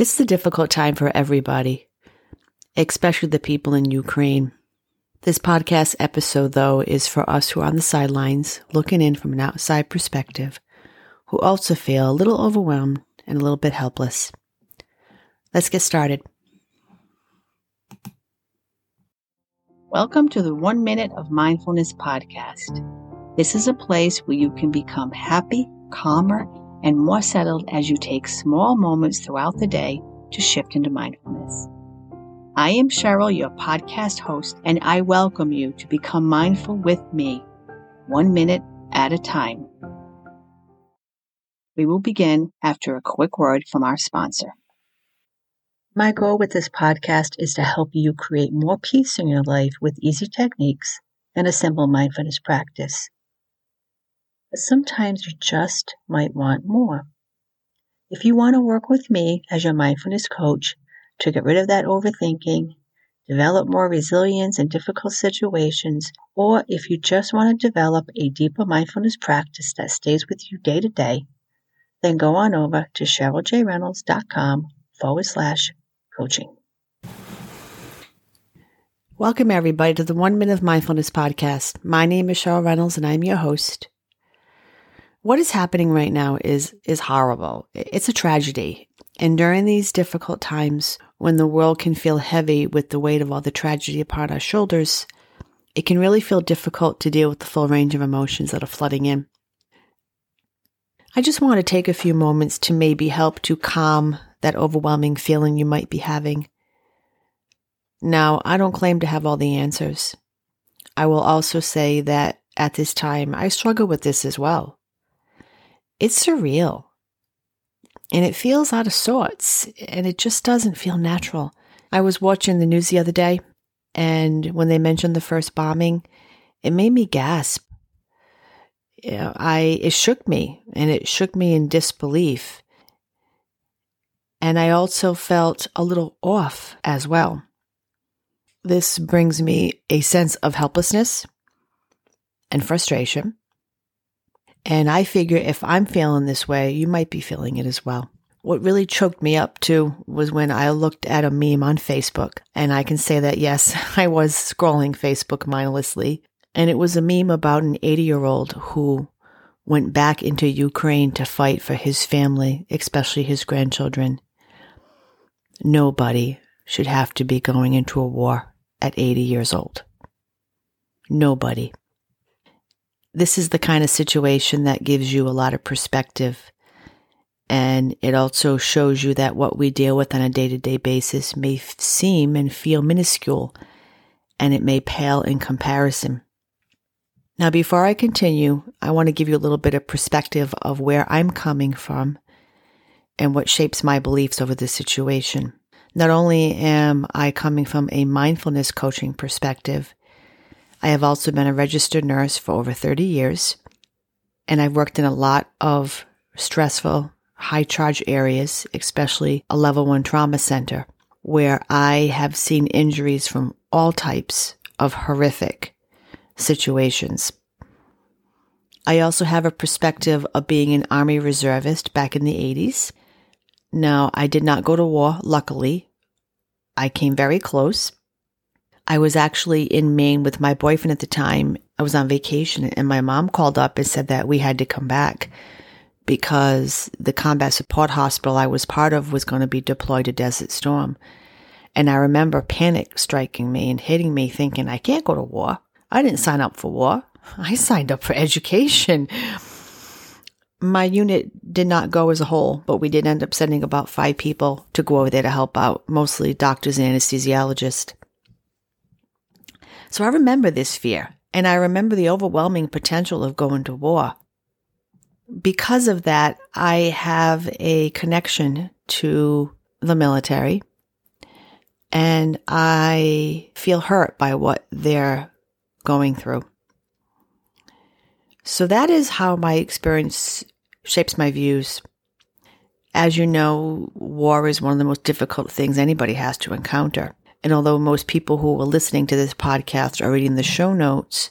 This is a difficult time for everybody, especially the people in Ukraine. This podcast episode, though, is for us who are on the sidelines looking in from an outside perspective, who also feel a little overwhelmed and a little bit helpless. Let's get started. Welcome to the One Minute of Mindfulness podcast. This is a place where you can become happy, calmer, and more settled as you take small moments throughout the day to shift into mindfulness. I am Cheryl, your podcast host, and I welcome you to become mindful with me, one minute at a time. We will begin after a quick word from our sponsor. My goal with this podcast is to help you create more peace in your life with easy techniques and a simple mindfulness practice but sometimes you just might want more. If you want to work with me as your mindfulness coach to get rid of that overthinking, develop more resilience in difficult situations, or if you just want to develop a deeper mindfulness practice that stays with you day to day, then go on over to CherylJReynolds.com forward slash coaching. Welcome, everybody, to the One Minute Mindfulness podcast. My name is Cheryl Reynolds, and I'm your host what is happening right now is is horrible. It's a tragedy. And during these difficult times when the world can feel heavy with the weight of all the tragedy upon our shoulders, it can really feel difficult to deal with the full range of emotions that are flooding in. I just want to take a few moments to maybe help to calm that overwhelming feeling you might be having. Now, I don't claim to have all the answers. I will also say that at this time, I struggle with this as well. It's surreal. And it feels out of sorts and it just doesn't feel natural. I was watching the news the other day and when they mentioned the first bombing, it made me gasp. You know, I it shook me and it shook me in disbelief. And I also felt a little off as well. This brings me a sense of helplessness and frustration. And I figure if I'm feeling this way, you might be feeling it as well. What really choked me up too was when I looked at a meme on Facebook. And I can say that, yes, I was scrolling Facebook mindlessly. And it was a meme about an 80 year old who went back into Ukraine to fight for his family, especially his grandchildren. Nobody should have to be going into a war at 80 years old. Nobody this is the kind of situation that gives you a lot of perspective. And it also shows you that what we deal with on a day to day basis may seem and feel minuscule, and it may pale in comparison. Now, before I continue, I want to give you a little bit of perspective of where I'm coming from and what shapes my beliefs over this situation. Not only am I coming from a mindfulness coaching perspective, I have also been a registered nurse for over 30 years, and I've worked in a lot of stressful, high charge areas, especially a level one trauma center, where I have seen injuries from all types of horrific situations. I also have a perspective of being an Army reservist back in the 80s. Now, I did not go to war, luckily. I came very close. I was actually in Maine with my boyfriend at the time. I was on vacation and my mom called up and said that we had to come back because the combat support hospital I was part of was going to be deployed to Desert Storm. And I remember panic striking me and hitting me thinking, I can't go to war. I didn't sign up for war. I signed up for education. My unit did not go as a whole, but we did end up sending about five people to go over there to help out, mostly doctors and anesthesiologists. So I remember this fear, and I remember the overwhelming potential of going to war. Because of that, I have a connection to the military, and I feel hurt by what they're going through. So that is how my experience shapes my views. As you know, war is one of the most difficult things anybody has to encounter. And although most people who are listening to this podcast or reading the show notes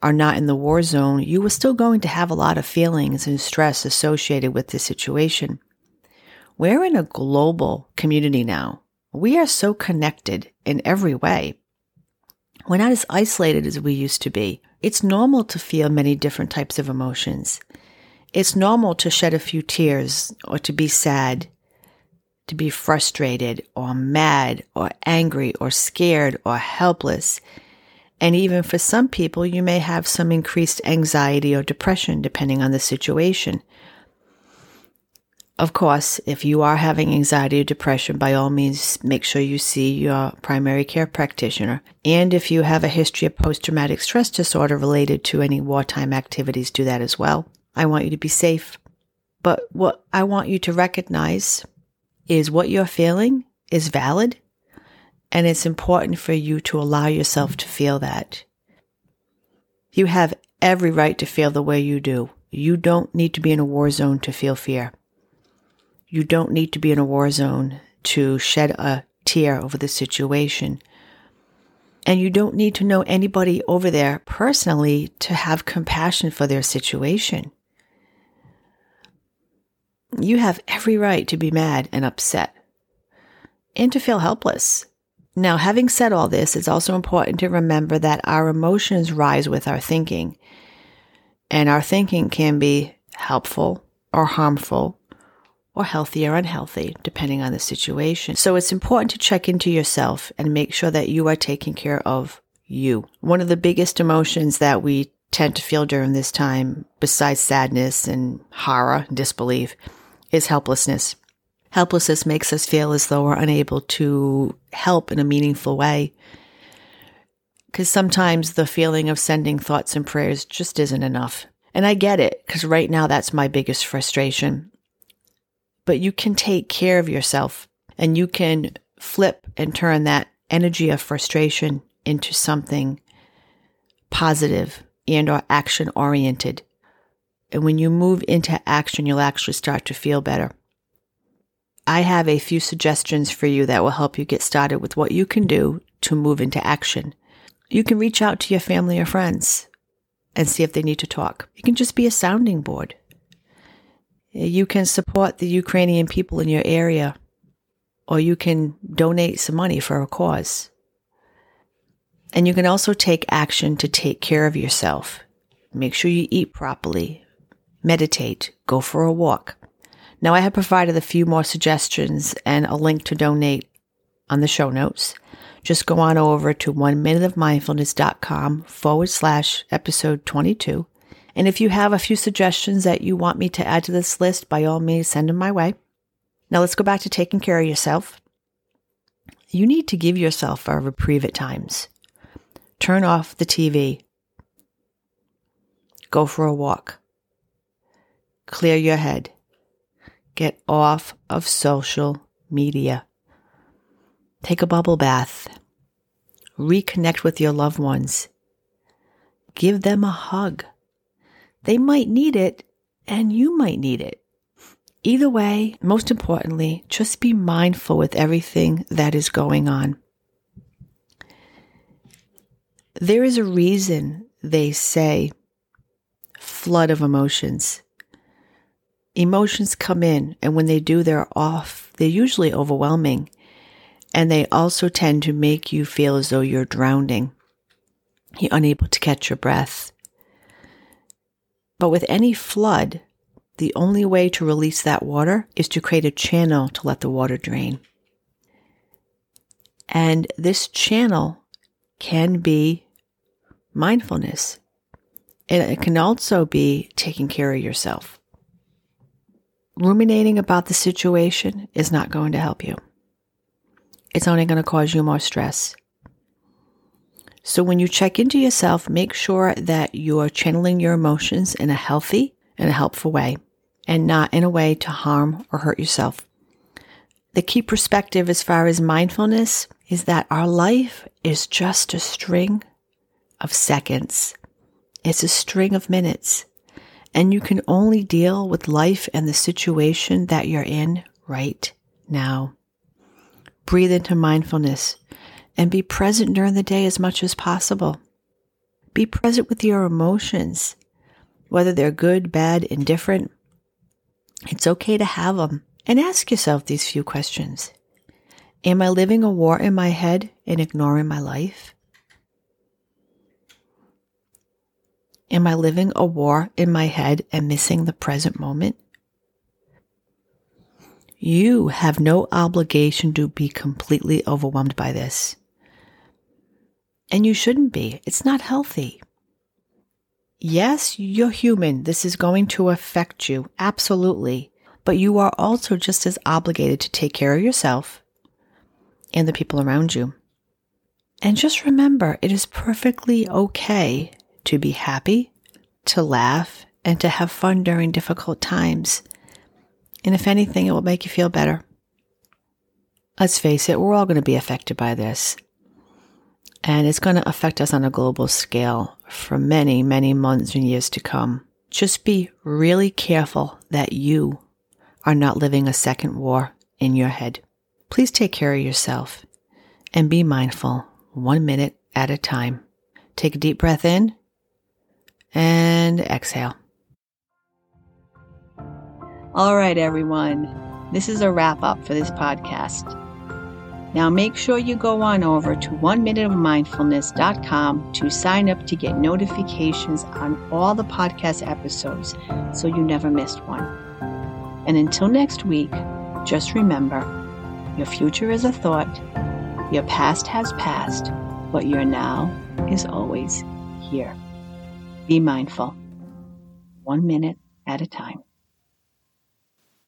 are not in the war zone, you are still going to have a lot of feelings and stress associated with this situation. We're in a global community now. We are so connected in every way. We're not as isolated as we used to be. It's normal to feel many different types of emotions. It's normal to shed a few tears or to be sad, to be frustrated or mad or angry or scared or helpless. And even for some people, you may have some increased anxiety or depression depending on the situation. Of course, if you are having anxiety or depression, by all means, make sure you see your primary care practitioner. And if you have a history of post traumatic stress disorder related to any wartime activities, do that as well. I want you to be safe. But what I want you to recognize is what you're feeling is valid. And it's important for you to allow yourself to feel that. You have every right to feel the way you do. You don't need to be in a war zone to feel fear. You don't need to be in a war zone to shed a tear over the situation. And you don't need to know anybody over there personally to have compassion for their situation. You have every right to be mad and upset and to feel helpless. Now, having said all this, it's also important to remember that our emotions rise with our thinking, and our thinking can be helpful or harmful or healthy or unhealthy, depending on the situation. So it's important to check into yourself and make sure that you are taking care of you. One of the biggest emotions that we tend to feel during this time, besides sadness and horror, and disbelief, is helplessness. Helplessness makes us feel as though we're unable to help in a meaningful way. Because sometimes the feeling of sending thoughts and prayers just isn't enough. And I get it, because right now that's my biggest frustration but you can take care of yourself and you can flip and turn that energy of frustration into something positive and or action oriented. And when you move into action, you'll actually start to feel better. I have a few suggestions for you that will help you get started with what you can do to move into action. You can reach out to your family or friends and see if they need to talk. You can just be a sounding board. You can support the Ukrainian people in your area, or you can donate some money for a cause. And you can also take action to take care of yourself. Make sure you eat properly, meditate, go for a walk. Now, I have provided a few more suggestions and a link to donate on the show notes. Just go on over to one minute of mindfulness.com forward slash episode 22 and if you have a few suggestions that you want me to add to this list, by all means, send them my way. Now let's go back to taking care of yourself. You need to give yourself a reprieve at times. Turn off the TV. Go for a walk. Clear your head. Get off of social media. Take a bubble bath. Reconnect with your loved ones. Give them a hug. They might need it and you might need it. Either way, most importantly, just be mindful with everything that is going on. There is a reason they say flood of emotions. Emotions come in, and when they do, they're off. They're usually overwhelming, and they also tend to make you feel as though you're drowning. You're unable to catch your breath. But with any flood, the only way to release that water is to create a channel to let the water drain. And this channel can be mindfulness. And it can also be taking care of yourself. Ruminating about the situation is not going to help you. It's only going to cause you more stress. So when you check into yourself, make sure that you're channeling your emotions in a healthy and a helpful way and not in a way to harm or hurt yourself. The key perspective as far as mindfulness is that our life is just a string of seconds. It's a string of minutes. And you can only deal with life and the situation that you're in right now. Breathe into mindfulness and be present during the day as much as possible. Be present with your emotions, whether they're good, bad, indifferent. It's okay to have them. And ask yourself these few questions Am I living a war in my head and ignoring my life? Am I living a war in my head and missing the present moment? You have no obligation to be completely overwhelmed by this. And you shouldn't be. It's not healthy. Yes, you're human. This is going to affect you. Absolutely. But you are also just as obligated to take care of yourself and the people around you. And just remember, it is perfectly okay to be happy, to laugh, and to have fun during difficult times. And if anything, it will make you feel better. Let's face it, we're all going to be affected by this. And it's going to affect us on a global scale for many, many months and years to come. Just be really careful that you are not living a second war in your head. Please take care of yourself and be mindful one minute at a time. Take a deep breath in and exhale. All right, everyone. This is a wrap up for this podcast. Now make sure you go on over to one-minuteofmindfulness.com to sign up to get notifications on all the podcast episodes so you never missed one. And until next week, just remember your future is a thought, your past has passed, but your now is always here. Be mindful, one minute at a time.